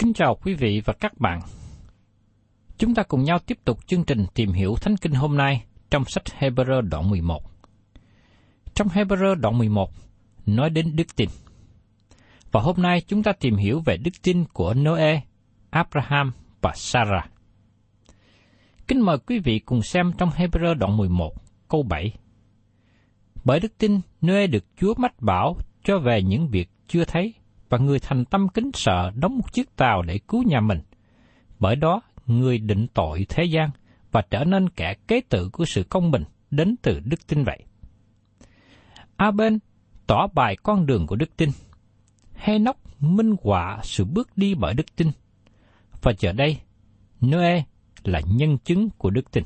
Kính chào quý vị và các bạn. Chúng ta cùng nhau tiếp tục chương trình tìm hiểu Thánh Kinh hôm nay trong sách Hebrew đoạn 11. Trong Hebrew đoạn 11 nói đến đức tin. Và hôm nay chúng ta tìm hiểu về đức tin của Noe, Abraham và Sarah. Kính mời quý vị cùng xem trong Hebrew đoạn 11, câu 7. Bởi đức tin, Noe được Chúa mách bảo cho về những việc chưa thấy, và người thành tâm kính sợ đóng một chiếc tàu để cứu nhà mình. Bởi đó, người định tội thế gian và trở nên kẻ kế tự của sự công bình đến từ đức tin vậy. A bên tỏ bài con đường của đức tin. Henoch minh họa sự bước đi bởi đức tin. Và giờ đây, Noe là nhân chứng của đức tin.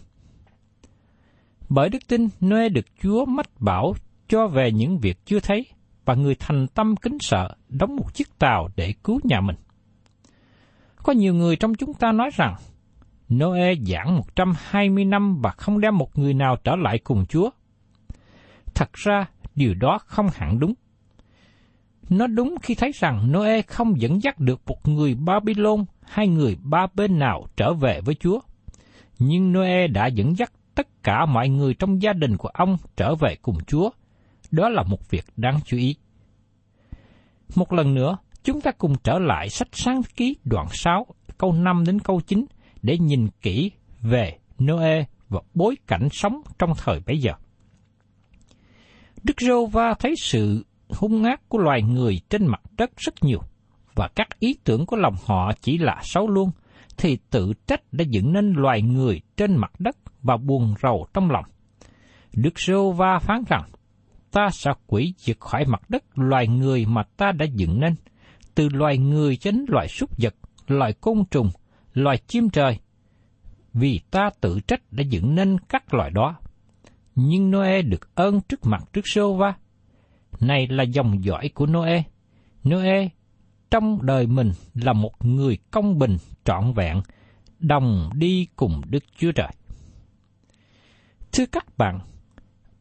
Bởi đức tin, Noe được Chúa mách bảo cho về những việc chưa thấy, và người thành tâm kính sợ đóng một chiếc tàu để cứu nhà mình. Có nhiều người trong chúng ta nói rằng, Noe giảng 120 năm và không đem một người nào trở lại cùng Chúa. Thật ra, điều đó không hẳn đúng. Nó đúng khi thấy rằng Noe không dẫn dắt được một người Babylon hay người ba bên nào trở về với Chúa. Nhưng Noe đã dẫn dắt tất cả mọi người trong gia đình của ông trở về cùng Chúa. Đó là một việc đáng chú ý. Một lần nữa, chúng ta cùng trở lại sách sáng ký đoạn 6, câu 5 đến câu 9 để nhìn kỹ về Noe và bối cảnh sống trong thời bấy giờ. Đức rô va thấy sự hung ác của loài người trên mặt đất rất nhiều, và các ý tưởng của lòng họ chỉ là xấu luôn, thì tự trách đã dựng nên loài người trên mặt đất và buồn rầu trong lòng. Đức rô va phán rằng, ta sẽ quỷ diệt khỏi mặt đất loài người mà ta đã dựng nên, từ loài người đến loài súc vật, loài côn trùng, loài chim trời, vì ta tự trách đã dựng nên các loài đó. Nhưng Noe được ơn trước mặt trước Sô Va. Này là dòng dõi của Noe. Noe trong đời mình là một người công bình trọn vẹn, đồng đi cùng Đức Chúa Trời. Thưa các bạn,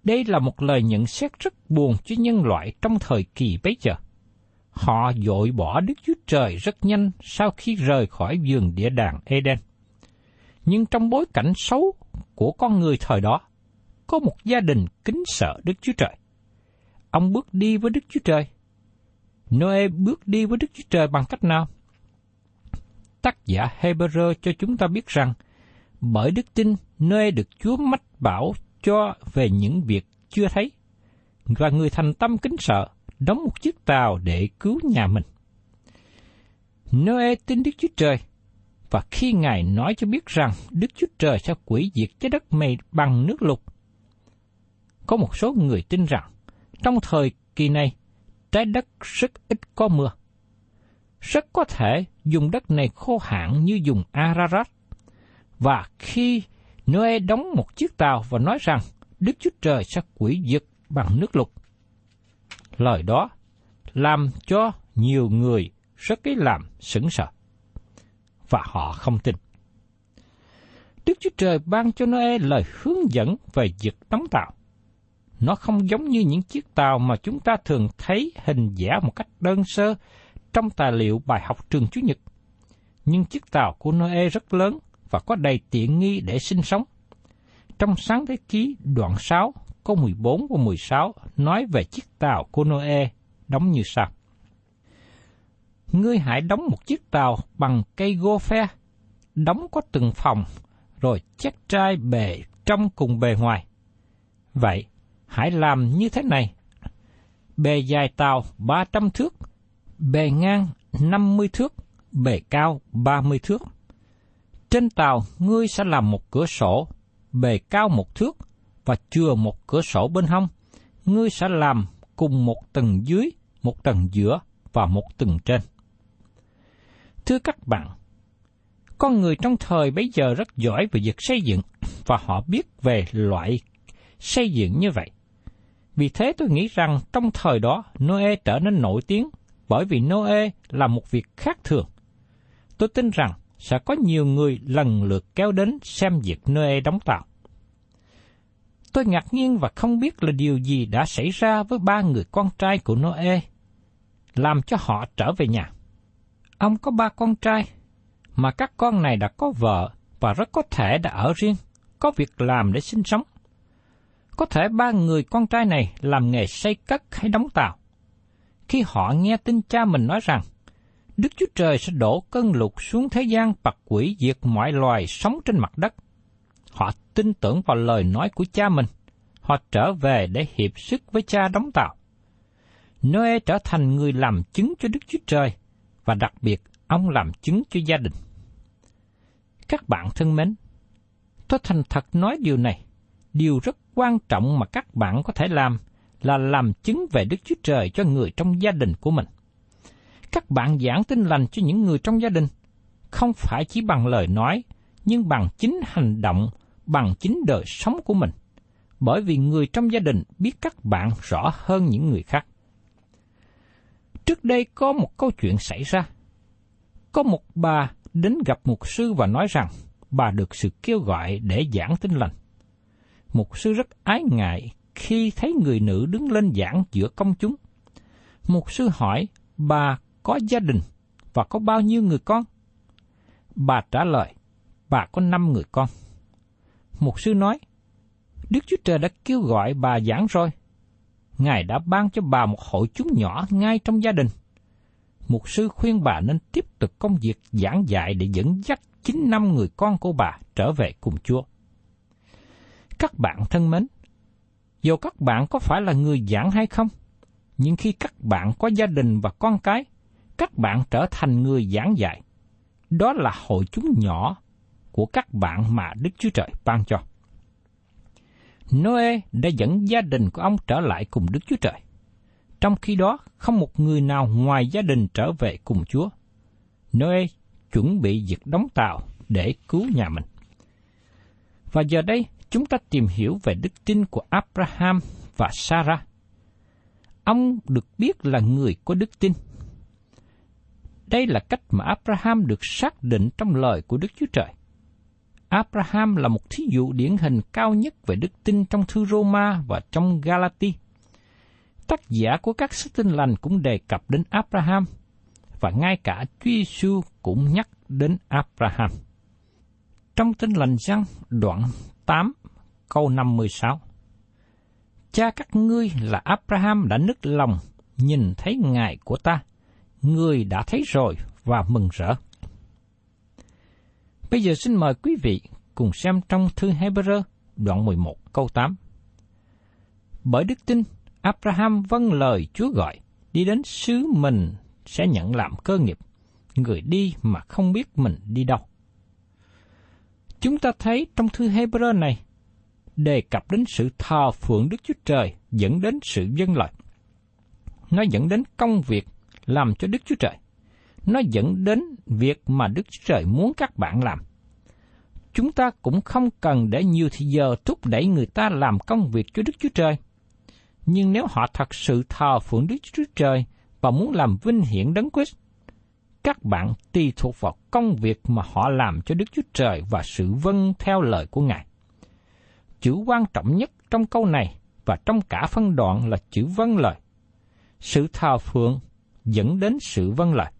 đây là một lời nhận xét rất buồn cho nhân loại trong thời kỳ bấy giờ. Họ dội bỏ Đức Chúa Trời rất nhanh sau khi rời khỏi vườn địa đàng Eden. Nhưng trong bối cảnh xấu của con người thời đó, có một gia đình kính sợ Đức Chúa Trời. Ông bước đi với Đức Chúa Trời. Noe bước đi với Đức Chúa Trời bằng cách nào? tác giả Hebrew cho chúng ta biết rằng, bởi đức tin, Noe được Chúa mách bảo cho về những việc chưa thấy, và người thành tâm kính sợ, đóng một chiếc tàu để cứu nhà mình. Noe tin Đức Chúa Trời, và khi Ngài nói cho biết rằng Đức Chúa Trời sẽ quỷ diệt trái đất này bằng nước lục, có một số người tin rằng trong thời kỳ này trái đất rất ít có mưa. Rất có thể dùng đất này khô hạn như dùng Ararat. Và khi Noe đóng một chiếc tàu và nói rằng, Đức Chúa Trời sẽ quỷ diệt bằng nước lục. Lời đó làm cho nhiều người rất cái làm sững sờ. Và họ không tin. Đức Chúa Trời ban cho Noe lời hướng dẫn về việc đóng tàu. Nó không giống như những chiếc tàu mà chúng ta thường thấy hình vẽ một cách đơn sơ trong tài liệu bài học trường Chủ nhật. Nhưng chiếc tàu của Noe rất lớn và có đầy tiện nghi để sinh sống. Trong sáng thế ký đoạn 6, câu 14 và 16 nói về chiếc tàu của Noe đóng như sau. Ngươi hãy đóng một chiếc tàu bằng cây gô phe, đóng có từng phòng, rồi chắc trai bề trong cùng bề ngoài. Vậy, hãy làm như thế này. Bề dài tàu 300 thước, bề ngang 50 thước, bề cao 30 thước. Trên tàu, ngươi sẽ làm một cửa sổ, bề cao một thước, và chừa một cửa sổ bên hông. Ngươi sẽ làm cùng một tầng dưới, một tầng giữa và một tầng trên. Thưa các bạn, con người trong thời bấy giờ rất giỏi về việc xây dựng và họ biết về loại xây dựng như vậy. Vì thế tôi nghĩ rằng trong thời đó Noe trở nên nổi tiếng bởi vì Noe là một việc khác thường. Tôi tin rằng sẽ có nhiều người lần lượt kéo đến xem việc Noe đóng tàu. Tôi ngạc nhiên và không biết là điều gì đã xảy ra với ba người con trai của Noe, làm cho họ trở về nhà. Ông có ba con trai, mà các con này đã có vợ và rất có thể đã ở riêng, có việc làm để sinh sống. Có thể ba người con trai này làm nghề xây cất hay đóng tàu. Khi họ nghe tin cha mình nói rằng, Đức Chúa Trời sẽ đổ cơn lụt xuống thế gian bạc quỷ diệt mọi loài sống trên mặt đất. Họ tin tưởng vào lời nói của cha mình. Họ trở về để hiệp sức với cha đóng tàu. Noe trở thành người làm chứng cho Đức Chúa Trời, và đặc biệt ông làm chứng cho gia đình. Các bạn thân mến, tôi thành thật nói điều này, điều rất quan trọng mà các bạn có thể làm là làm chứng về Đức Chúa Trời cho người trong gia đình của mình. Các bạn giảng tin lành cho những người trong gia đình, không phải chỉ bằng lời nói, nhưng bằng chính hành động, bằng chính đời sống của mình. Bởi vì người trong gia đình biết các bạn rõ hơn những người khác. Trước đây có một câu chuyện xảy ra. Có một bà đến gặp mục sư và nói rằng bà được sự kêu gọi để giảng tin lành. Mục sư rất ái ngại khi thấy người nữ đứng lên giảng giữa công chúng. Mục sư hỏi bà có gia đình và có bao nhiêu người con? Bà trả lời, bà có năm người con. Mục sư nói, Đức Chúa Trời đã kêu gọi bà giảng rồi. Ngài đã ban cho bà một hội chúng nhỏ ngay trong gia đình. Mục sư khuyên bà nên tiếp tục công việc giảng dạy để dẫn dắt chín năm người con của bà trở về cùng Chúa. Các bạn thân mến, dù các bạn có phải là người giảng hay không, nhưng khi các bạn có gia đình và con cái, các bạn trở thành người giảng dạy. Đó là hội chúng nhỏ của các bạn mà Đức Chúa Trời ban cho. Noe đã dẫn gia đình của ông trở lại cùng Đức Chúa Trời. Trong khi đó, không một người nào ngoài gia đình trở về cùng Chúa. Noe chuẩn bị việc đóng tàu để cứu nhà mình. Và giờ đây, chúng ta tìm hiểu về đức tin của Abraham và Sarah. Ông được biết là người có đức tin. Đây là cách mà Abraham được xác định trong lời của Đức Chúa Trời. Abraham là một thí dụ điển hình cao nhất về đức tin trong thư Roma và trong Galati. Tác giả của các sách tin lành cũng đề cập đến Abraham, và ngay cả Chúa Giêsu cũng nhắc đến Abraham. Trong tin lành răng đoạn 8 câu 56 Cha các ngươi là Abraham đã nức lòng nhìn thấy ngài của ta, người đã thấy rồi và mừng rỡ. Bây giờ xin mời quý vị cùng xem trong thư Hebrew đoạn 11 câu 8. Bởi đức tin, Abraham vâng lời Chúa gọi, đi đến xứ mình sẽ nhận làm cơ nghiệp, người đi mà không biết mình đi đâu. Chúng ta thấy trong thư Hebrew này, đề cập đến sự thờ phượng Đức Chúa Trời dẫn đến sự vâng dân lợi. Nó dẫn đến công việc làm cho Đức Chúa Trời. Nó dẫn đến việc mà Đức Chúa Trời muốn các bạn làm. Chúng ta cũng không cần để nhiều thời giờ thúc đẩy người ta làm công việc cho Đức Chúa Trời. Nhưng nếu họ thật sự thờ phượng Đức Chúa Trời và muốn làm vinh hiển đấng Christ, các bạn tùy thuộc vào công việc mà họ làm cho Đức Chúa Trời và sự vâng theo lời của Ngài. Chữ quan trọng nhất trong câu này và trong cả phân đoạn là chữ vâng lời. Sự thờ phượng dẫn đến sự vâng lời.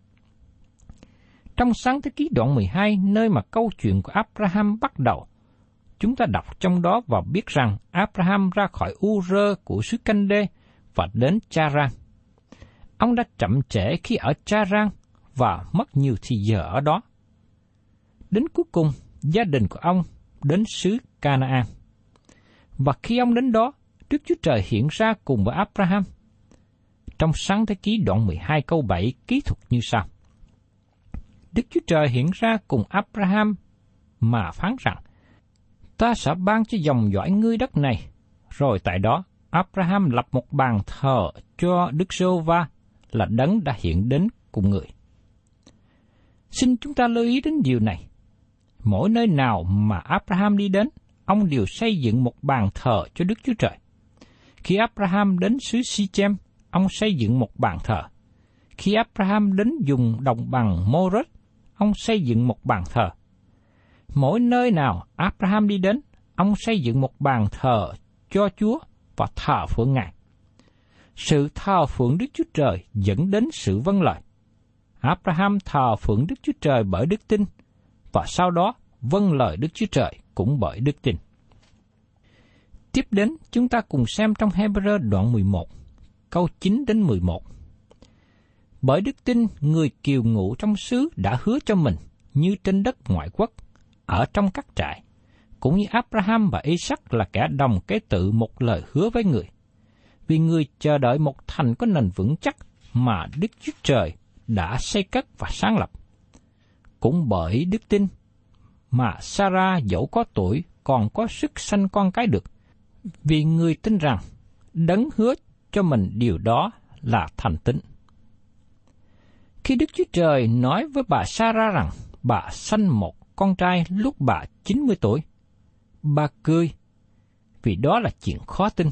Trong sáng thế ký đoạn 12, nơi mà câu chuyện của Abraham bắt đầu, chúng ta đọc trong đó và biết rằng Abraham ra khỏi Ur của xứ Canh Đê và đến Charan. Ông đã chậm trễ khi ở Charan và mất nhiều thì giờ ở đó. Đến cuối cùng, gia đình của ông đến xứ Canaan. Và khi ông đến đó, Đức Chúa Trời hiện ra cùng với Abraham. Trong sáng thế ký đoạn 12 câu 7 ký thuật như sau. Đức Chúa Trời hiện ra cùng Abraham mà phán rằng, ta sẽ ban cho dòng dõi ngươi đất này. Rồi tại đó, Abraham lập một bàn thờ cho Đức Sô va là đấng đã hiện đến cùng người. Xin chúng ta lưu ý đến điều này. Mỗi nơi nào mà Abraham đi đến, ông đều xây dựng một bàn thờ cho Đức Chúa Trời. Khi Abraham đến xứ Sichem, ông xây dựng một bàn thờ. Khi Abraham đến dùng đồng bằng Moret, ông xây dựng một bàn thờ. Mỗi nơi nào Abraham đi đến, ông xây dựng một bàn thờ cho Chúa và thờ phượng Ngài. Sự thờ phượng Đức Chúa Trời dẫn đến sự vâng lời. Abraham thờ phượng Đức Chúa Trời bởi đức tin, và sau đó vâng lời Đức Chúa Trời cũng bởi đức tin. Tiếp đến, chúng ta cùng xem trong Hebrew đoạn 11, câu 9 đến 11. Bởi đức tin, người kiều ngụ trong xứ đã hứa cho mình như trên đất ngoại quốc, ở trong các trại, cũng như Abraham và Isaac là kẻ đồng kế tự một lời hứa với người. Vì người chờ đợi một thành có nền vững chắc mà Đức Chúa Trời đã xây cất và sáng lập. Cũng bởi đức tin mà Sarah dẫu có tuổi còn có sức sanh con cái được, vì người tin rằng đấng hứa cho mình điều đó là thành tín. Khi Đức Chúa Trời nói với bà Sarah rằng bà sanh một con trai lúc bà 90 tuổi, bà cười vì đó là chuyện khó tin.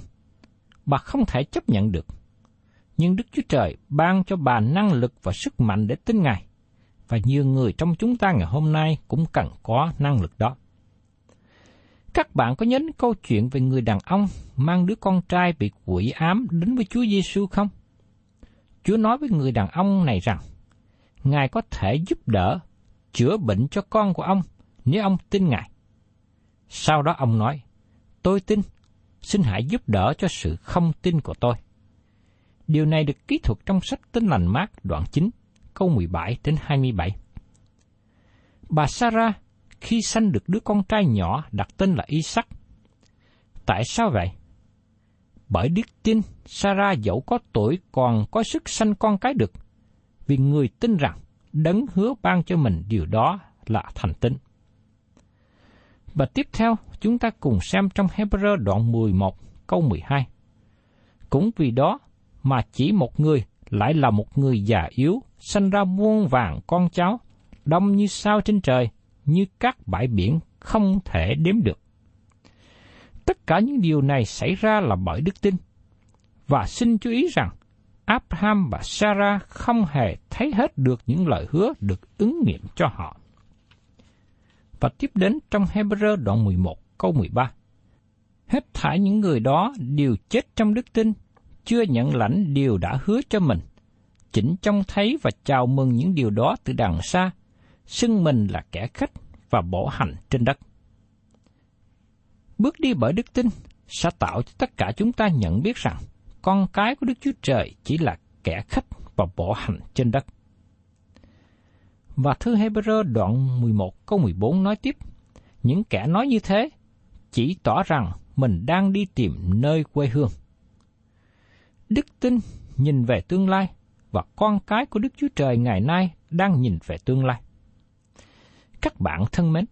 Bà không thể chấp nhận được. Nhưng Đức Chúa Trời ban cho bà năng lực và sức mạnh để tin Ngài. Và nhiều người trong chúng ta ngày hôm nay cũng cần có năng lực đó. Các bạn có nhớ câu chuyện về người đàn ông mang đứa con trai bị quỷ ám đến với Chúa Giêsu không? Chúa nói với người đàn ông này rằng, Ngài có thể giúp đỡ, chữa bệnh cho con của ông nếu ông tin Ngài. Sau đó ông nói, tôi tin, xin hãy giúp đỡ cho sự không tin của tôi. Điều này được ký thuật trong sách Tin lành mát đoạn 9, câu 17 đến 27. Bà Sarah khi sanh được đứa con trai nhỏ đặt tên là Isaac. Tại sao vậy? Bởi đức tin, Sarah dẫu có tuổi còn có sức sanh con cái được, vì người tin rằng đấng hứa ban cho mình điều đó là thành tín. Và tiếp theo, chúng ta cùng xem trong Hebrew đoạn 11, câu 12. Cũng vì đó mà chỉ một người lại là một người già yếu, sanh ra muôn vàng con cháu, đông như sao trên trời, như các bãi biển không thể đếm được. Tất cả những điều này xảy ra là bởi đức tin. Và xin chú ý rằng, Abraham và Sarah không hề thấy hết được những lời hứa được ứng nghiệm cho họ. Và tiếp đến trong Hebrew đoạn 11 câu 13. Hết thảy những người đó đều chết trong đức tin, chưa nhận lãnh điều đã hứa cho mình, chỉnh trông thấy và chào mừng những điều đó từ đằng xa, xưng mình là kẻ khách và bỏ hành trên đất. Bước đi bởi đức tin sẽ tạo cho tất cả chúng ta nhận biết rằng con cái của Đức Chúa Trời chỉ là kẻ khách và bỏ hành trên đất. Và thư Hebrew đoạn 11 câu 14 nói tiếp, những kẻ nói như thế chỉ tỏ rằng mình đang đi tìm nơi quê hương. Đức tin nhìn về tương lai và con cái của Đức Chúa Trời ngày nay đang nhìn về tương lai. Các bạn thân mến,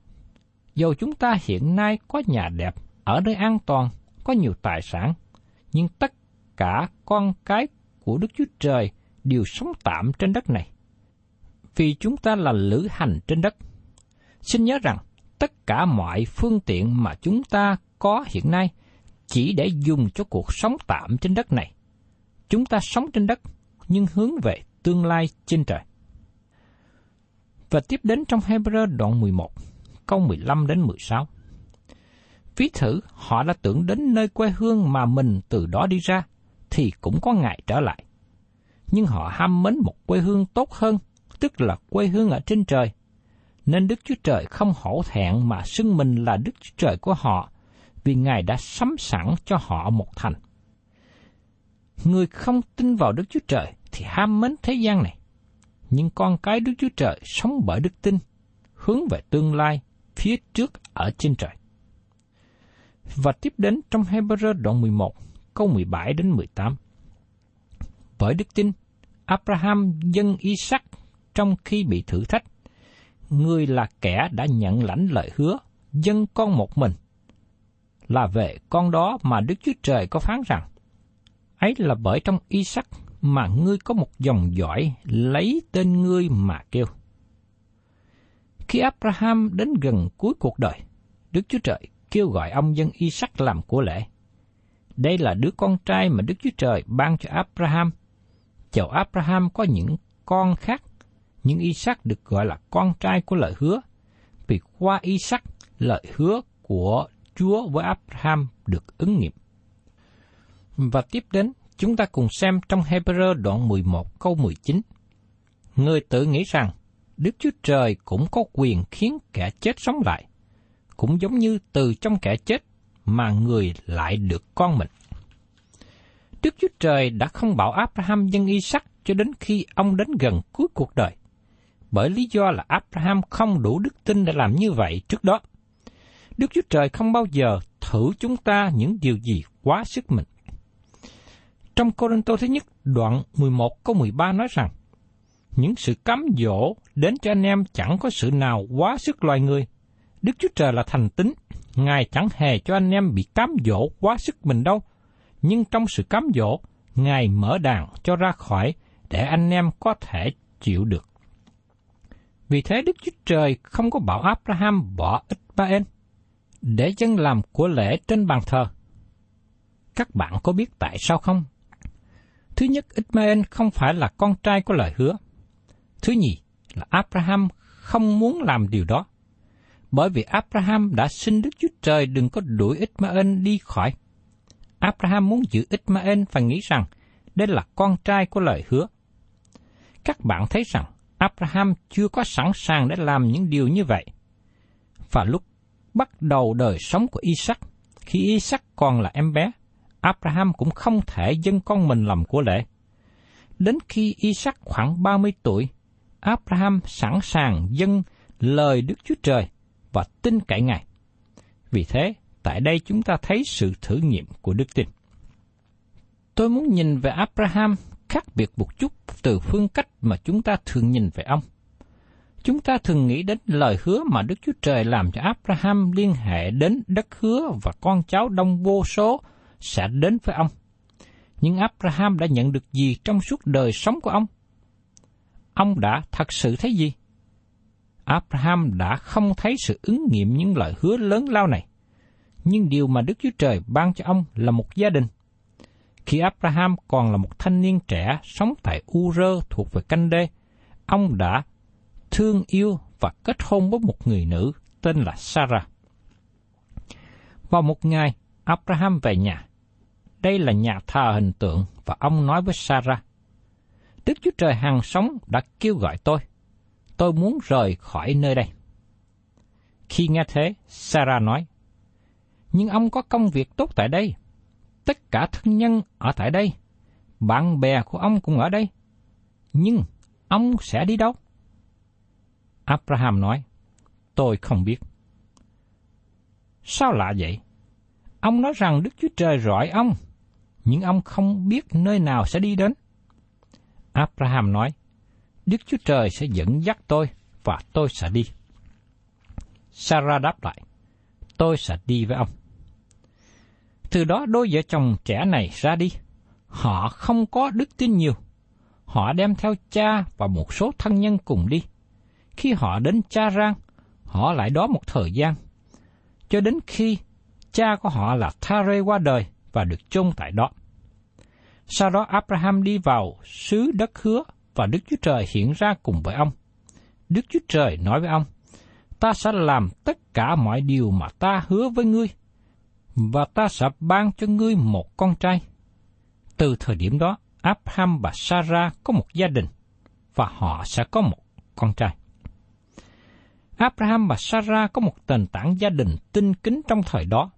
dù chúng ta hiện nay có nhà đẹp, ở nơi an toàn, có nhiều tài sản, nhưng tất cả con cái của Đức Chúa Trời đều sống tạm trên đất này. Vì chúng ta là lữ hành trên đất. Xin nhớ rằng, tất cả mọi phương tiện mà chúng ta có hiện nay chỉ để dùng cho cuộc sống tạm trên đất này. Chúng ta sống trên đất, nhưng hướng về tương lai trên trời. Và tiếp đến trong Hebrew đoạn 11, câu 15 đến 16. Ví thử họ đã tưởng đến nơi quê hương mà mình từ đó đi ra, thì cũng có ngày trở lại. Nhưng họ ham mến một quê hương tốt hơn, tức là quê hương ở trên trời. Nên Đức Chúa Trời không hổ thẹn mà xưng mình là Đức Chúa Trời của họ, vì Ngài đã sắm sẵn cho họ một thành. Người không tin vào Đức Chúa Trời thì ham mến thế gian này. Nhưng con cái Đức Chúa Trời sống bởi đức tin, hướng về tương lai phía trước ở trên trời. Và tiếp đến trong Hebrew đoạn 11, câu 17 đến 18. Bởi đức tin, Abraham dân Isaac trong khi bị thử thách. Người là kẻ đã nhận lãnh lời hứa, dân con một mình. Là về con đó mà Đức Chúa Trời có phán rằng, ấy là bởi trong Isaac mà ngươi có một dòng dõi lấy tên ngươi mà kêu. Khi Abraham đến gần cuối cuộc đời, Đức Chúa Trời kêu gọi ông dân Isaac làm của lễ. Đây là đứa con trai mà Đức Chúa Trời ban cho Abraham. Chầu Abraham có những con khác, nhưng Isaac được gọi là con trai của lời hứa, vì qua Isaac lời hứa của Chúa với Abraham được ứng nghiệm. Và tiếp đến, chúng ta cùng xem trong Hebrew đoạn 11 câu 19. Người tự nghĩ rằng Đức Chúa Trời cũng có quyền khiến kẻ chết sống lại, cũng giống như từ trong kẻ chết mà người lại được con mình. Đức Chúa Trời đã không bảo Abraham dân Isaac cho đến khi ông đến gần cuối cuộc đời, bởi lý do là Abraham không đủ đức tin để làm như vậy trước đó. Đức Chúa Trời không bao giờ thử chúng ta những điều gì quá sức mình. Trong Corinto thứ nhất đoạn 11 câu 13 nói rằng, những sự cám dỗ đến cho anh em chẳng có sự nào quá sức loài người. Đức Chúa Trời là thành tính, Ngài chẳng hề cho anh em bị cám dỗ quá sức mình đâu. Nhưng trong sự cám dỗ, Ngài mở đàn cho ra khỏi để anh em có thể chịu được. Vì thế Đức Chúa Trời không có bảo Abraham bỏ ít ba en để dân làm của lễ trên bàn thờ. Các bạn có biết tại sao không? Thứ nhất, Ismael không phải là con trai của lời hứa. Thứ nhì là Abraham không muốn làm điều đó. Bởi vì Abraham đã xin Đức Chúa Trời đừng có đuổi Ismael đi khỏi. Abraham muốn giữ Ismael và nghĩ rằng đây là con trai của lời hứa. Các bạn thấy rằng Abraham chưa có sẵn sàng để làm những điều như vậy. Và lúc bắt đầu đời sống của Isaac, khi Isaac còn là em bé, Abraham cũng không thể dâng con mình làm của lễ. Đến khi Isaac khoảng 30 tuổi, Abraham sẵn sàng dâng lời Đức Chúa Trời và tin cậy Ngài. Vì thế, tại đây chúng ta thấy sự thử nghiệm của đức tin. Tôi muốn nhìn về Abraham khác biệt một chút từ phương cách mà chúng ta thường nhìn về ông. Chúng ta thường nghĩ đến lời hứa mà Đức Chúa Trời làm cho Abraham liên hệ đến đất hứa và con cháu đông vô số sẽ đến với ông. Nhưng Abraham đã nhận được gì trong suốt đời sống của ông? Ông đã thật sự thấy gì? Abraham đã không thấy sự ứng nghiệm những lời hứa lớn lao này. Nhưng điều mà Đức Chúa Trời ban cho ông là một gia đình. Khi Abraham còn là một thanh niên trẻ sống tại Ur thuộc về Canh Đê, ông đã thương yêu và kết hôn với một người nữ tên là Sarah. Vào một ngày, Abraham về nhà đây là nhà thờ hình tượng và ông nói với Sarah, Đức Chúa Trời hàng sống đã kêu gọi tôi. Tôi muốn rời khỏi nơi đây. Khi nghe thế, Sarah nói, Nhưng ông có công việc tốt tại đây. Tất cả thân nhân ở tại đây. Bạn bè của ông cũng ở đây. Nhưng ông sẽ đi đâu? Abraham nói, tôi không biết. Sao lạ vậy? Ông nói rằng Đức Chúa Trời rọi ông, nhưng ông không biết nơi nào sẽ đi đến. Abraham nói, Đức Chúa Trời sẽ dẫn dắt tôi và tôi sẽ đi. Sarah đáp lại, tôi sẽ đi với ông. Từ đó đôi vợ chồng trẻ này ra đi. Họ không có đức tin nhiều. Họ đem theo cha và một số thân nhân cùng đi. Khi họ đến cha rang, họ lại đó một thời gian. Cho đến khi cha của họ là Thare qua đời và được chôn tại đó. Sau đó Abraham đi vào xứ đất hứa và Đức Chúa Trời hiện ra cùng với ông. Đức Chúa Trời nói với ông, ta sẽ làm tất cả mọi điều mà ta hứa với ngươi, và ta sẽ ban cho ngươi một con trai. Từ thời điểm đó, Abraham và Sarah có một gia đình, và họ sẽ có một con trai. Abraham và Sarah có một nền tảng gia đình tinh kính trong thời đó.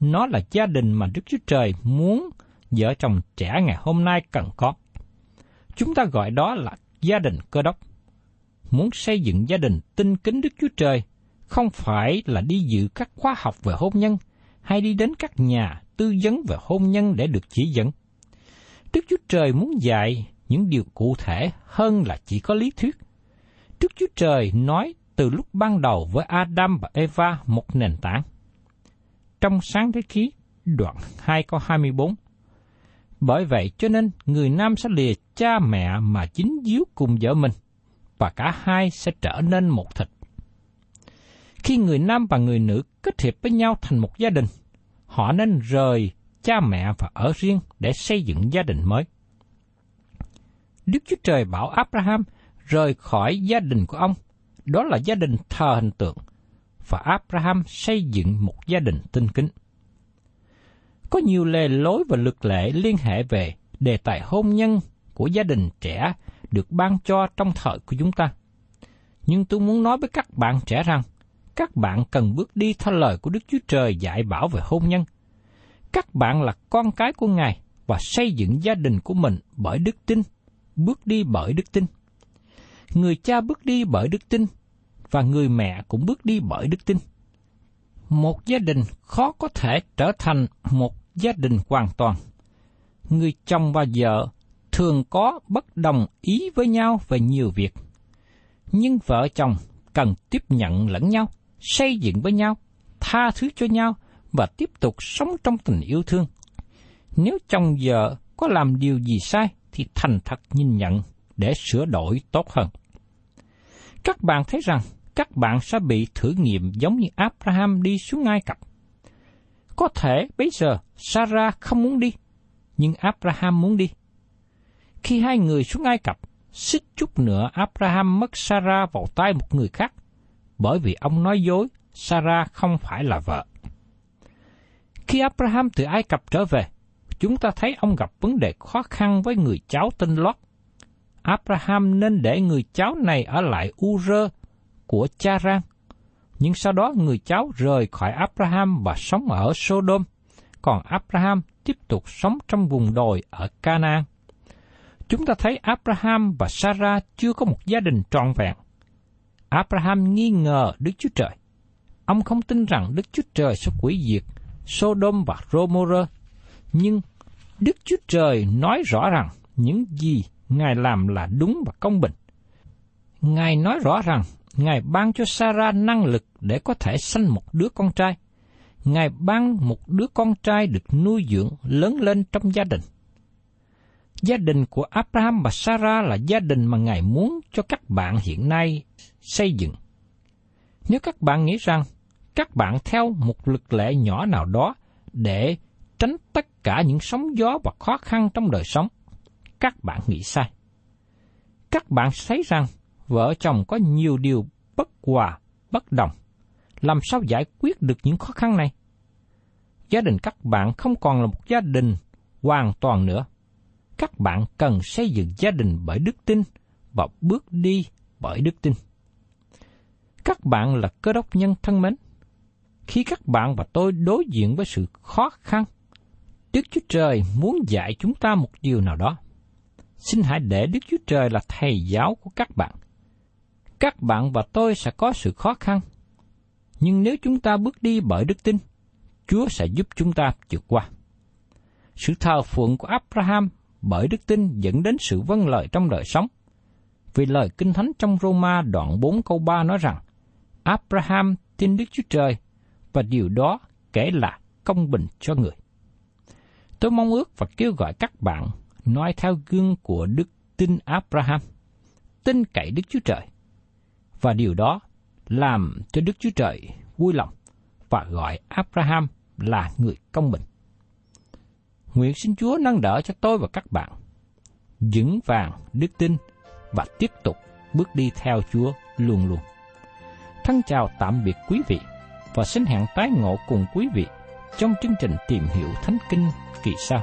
Nó là gia đình mà Đức Chúa Trời muốn vợ chồng trẻ ngày hôm nay cần có. Chúng ta gọi đó là gia đình cơ đốc. Muốn xây dựng gia đình tinh kính Đức Chúa Trời không phải là đi dự các khóa học về hôn nhân hay đi đến các nhà tư vấn về hôn nhân để được chỉ dẫn. Đức Chúa Trời muốn dạy những điều cụ thể hơn là chỉ có lý thuyết. Đức Chúa Trời nói từ lúc ban đầu với Adam và Eva một nền tảng. Trong sáng thế khí, đoạn 2 câu 24, bởi vậy cho nên người nam sẽ lìa cha mẹ mà chính díu cùng vợ mình, và cả hai sẽ trở nên một thịt. Khi người nam và người nữ kết hiệp với nhau thành một gia đình, họ nên rời cha mẹ và ở riêng để xây dựng gia đình mới. Đức Chúa Trời bảo Abraham rời khỏi gia đình của ông, đó là gia đình thờ hình tượng, và Abraham xây dựng một gia đình tinh kính. Có nhiều lề lối và luật lệ liên hệ về đề tài hôn nhân của gia đình trẻ được ban cho trong thời của chúng ta. Nhưng tôi muốn nói với các bạn trẻ rằng, các bạn cần bước đi theo lời của Đức Chúa Trời dạy bảo về hôn nhân. Các bạn là con cái của Ngài và xây dựng gia đình của mình bởi đức tin, bước đi bởi đức tin. Người cha bước đi bởi đức tin và người mẹ cũng bước đi bởi đức tin. Một gia đình khó có thể trở thành một gia đình hoàn toàn. Người chồng và vợ thường có bất đồng ý với nhau về nhiều việc. Nhưng vợ chồng cần tiếp nhận lẫn nhau, xây dựng với nhau, tha thứ cho nhau và tiếp tục sống trong tình yêu thương. Nếu chồng vợ có làm điều gì sai thì thành thật nhìn nhận để sửa đổi tốt hơn. Các bạn thấy rằng các bạn sẽ bị thử nghiệm giống như Abraham đi xuống Ai Cập. Có thể bây giờ Sarah không muốn đi, nhưng Abraham muốn đi. Khi hai người xuống Ai Cập, xích chút nữa Abraham mất Sarah vào tay một người khác, bởi vì ông nói dối Sarah không phải là vợ. Khi Abraham từ Ai Cập trở về, chúng ta thấy ông gặp vấn đề khó khăn với người cháu tên Lot. Abraham nên để người cháu này ở lại Ur của cha Rang. Nhưng sau đó người cháu rời khỏi Abraham và sống ở Sodom, còn Abraham tiếp tục sống trong vùng đồi ở Canaan. Chúng ta thấy Abraham và Sarah chưa có một gia đình trọn vẹn. Abraham nghi ngờ Đức Chúa Trời. Ông không tin rằng Đức Chúa Trời sẽ quỷ diệt Sodom và Gomorrah, nhưng Đức Chúa Trời nói rõ rằng những gì Ngài làm là đúng và công bình. Ngài nói rõ rằng Ngài ban cho Sarah năng lực để có thể sanh một đứa con trai. Ngài ban một đứa con trai được nuôi dưỡng lớn lên trong gia đình. Gia đình của Abraham và Sarah là gia đình mà Ngài muốn cho các bạn hiện nay xây dựng. Nếu các bạn nghĩ rằng các bạn theo một lực lệ nhỏ nào đó để tránh tất cả những sóng gió và khó khăn trong đời sống, các bạn nghĩ sai. Các bạn thấy rằng vợ chồng có nhiều điều bất hòa, bất đồng. Làm sao giải quyết được những khó khăn này? Gia đình các bạn không còn là một gia đình hoàn toàn nữa. Các bạn cần xây dựng gia đình bởi đức tin và bước đi bởi đức tin. Các bạn là cơ đốc nhân thân mến. Khi các bạn và tôi đối diện với sự khó khăn, Đức Chúa Trời muốn dạy chúng ta một điều nào đó. Xin hãy để Đức Chúa Trời là thầy giáo của các bạn các bạn và tôi sẽ có sự khó khăn, nhưng nếu chúng ta bước đi bởi đức tin, Chúa sẽ giúp chúng ta vượt qua. Sự thờ phượng của Abraham bởi đức tin dẫn đến sự vâng lời trong đời sống. Vì lời Kinh Thánh trong Roma đoạn 4 câu 3 nói rằng, Abraham tin Đức Chúa Trời và điều đó kể là công bình cho người. Tôi mong ước và kêu gọi các bạn nói theo gương của đức tin Abraham, tin cậy Đức Chúa Trời. Và điều đó làm cho Đức Chúa Trời vui lòng và gọi Abraham là người công bình. Nguyện xin Chúa nâng đỡ cho tôi và các bạn vững vàng đức tin và tiếp tục bước đi theo Chúa luôn luôn. Thân chào tạm biệt quý vị và xin hẹn tái ngộ cùng quý vị trong chương trình tìm hiểu Thánh Kinh kỳ sau.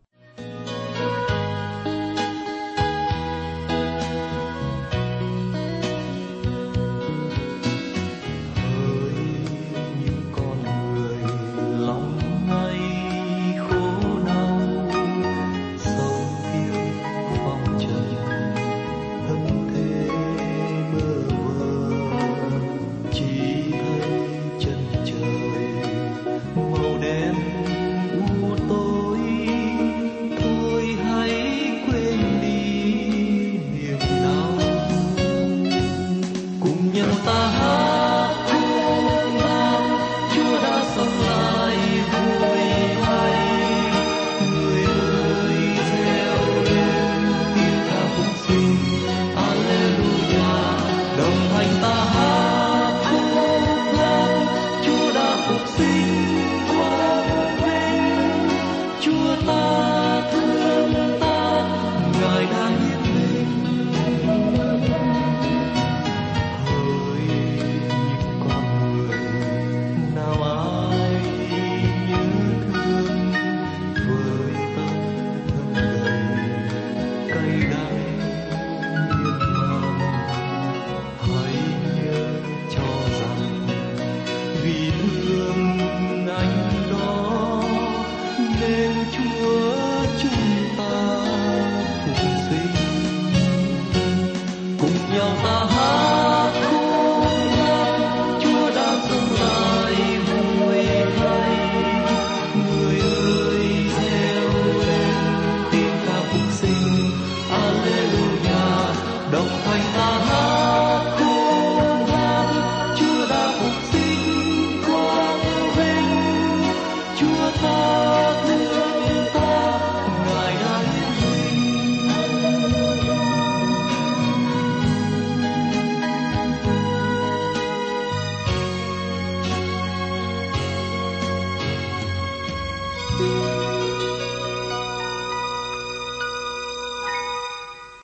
Ta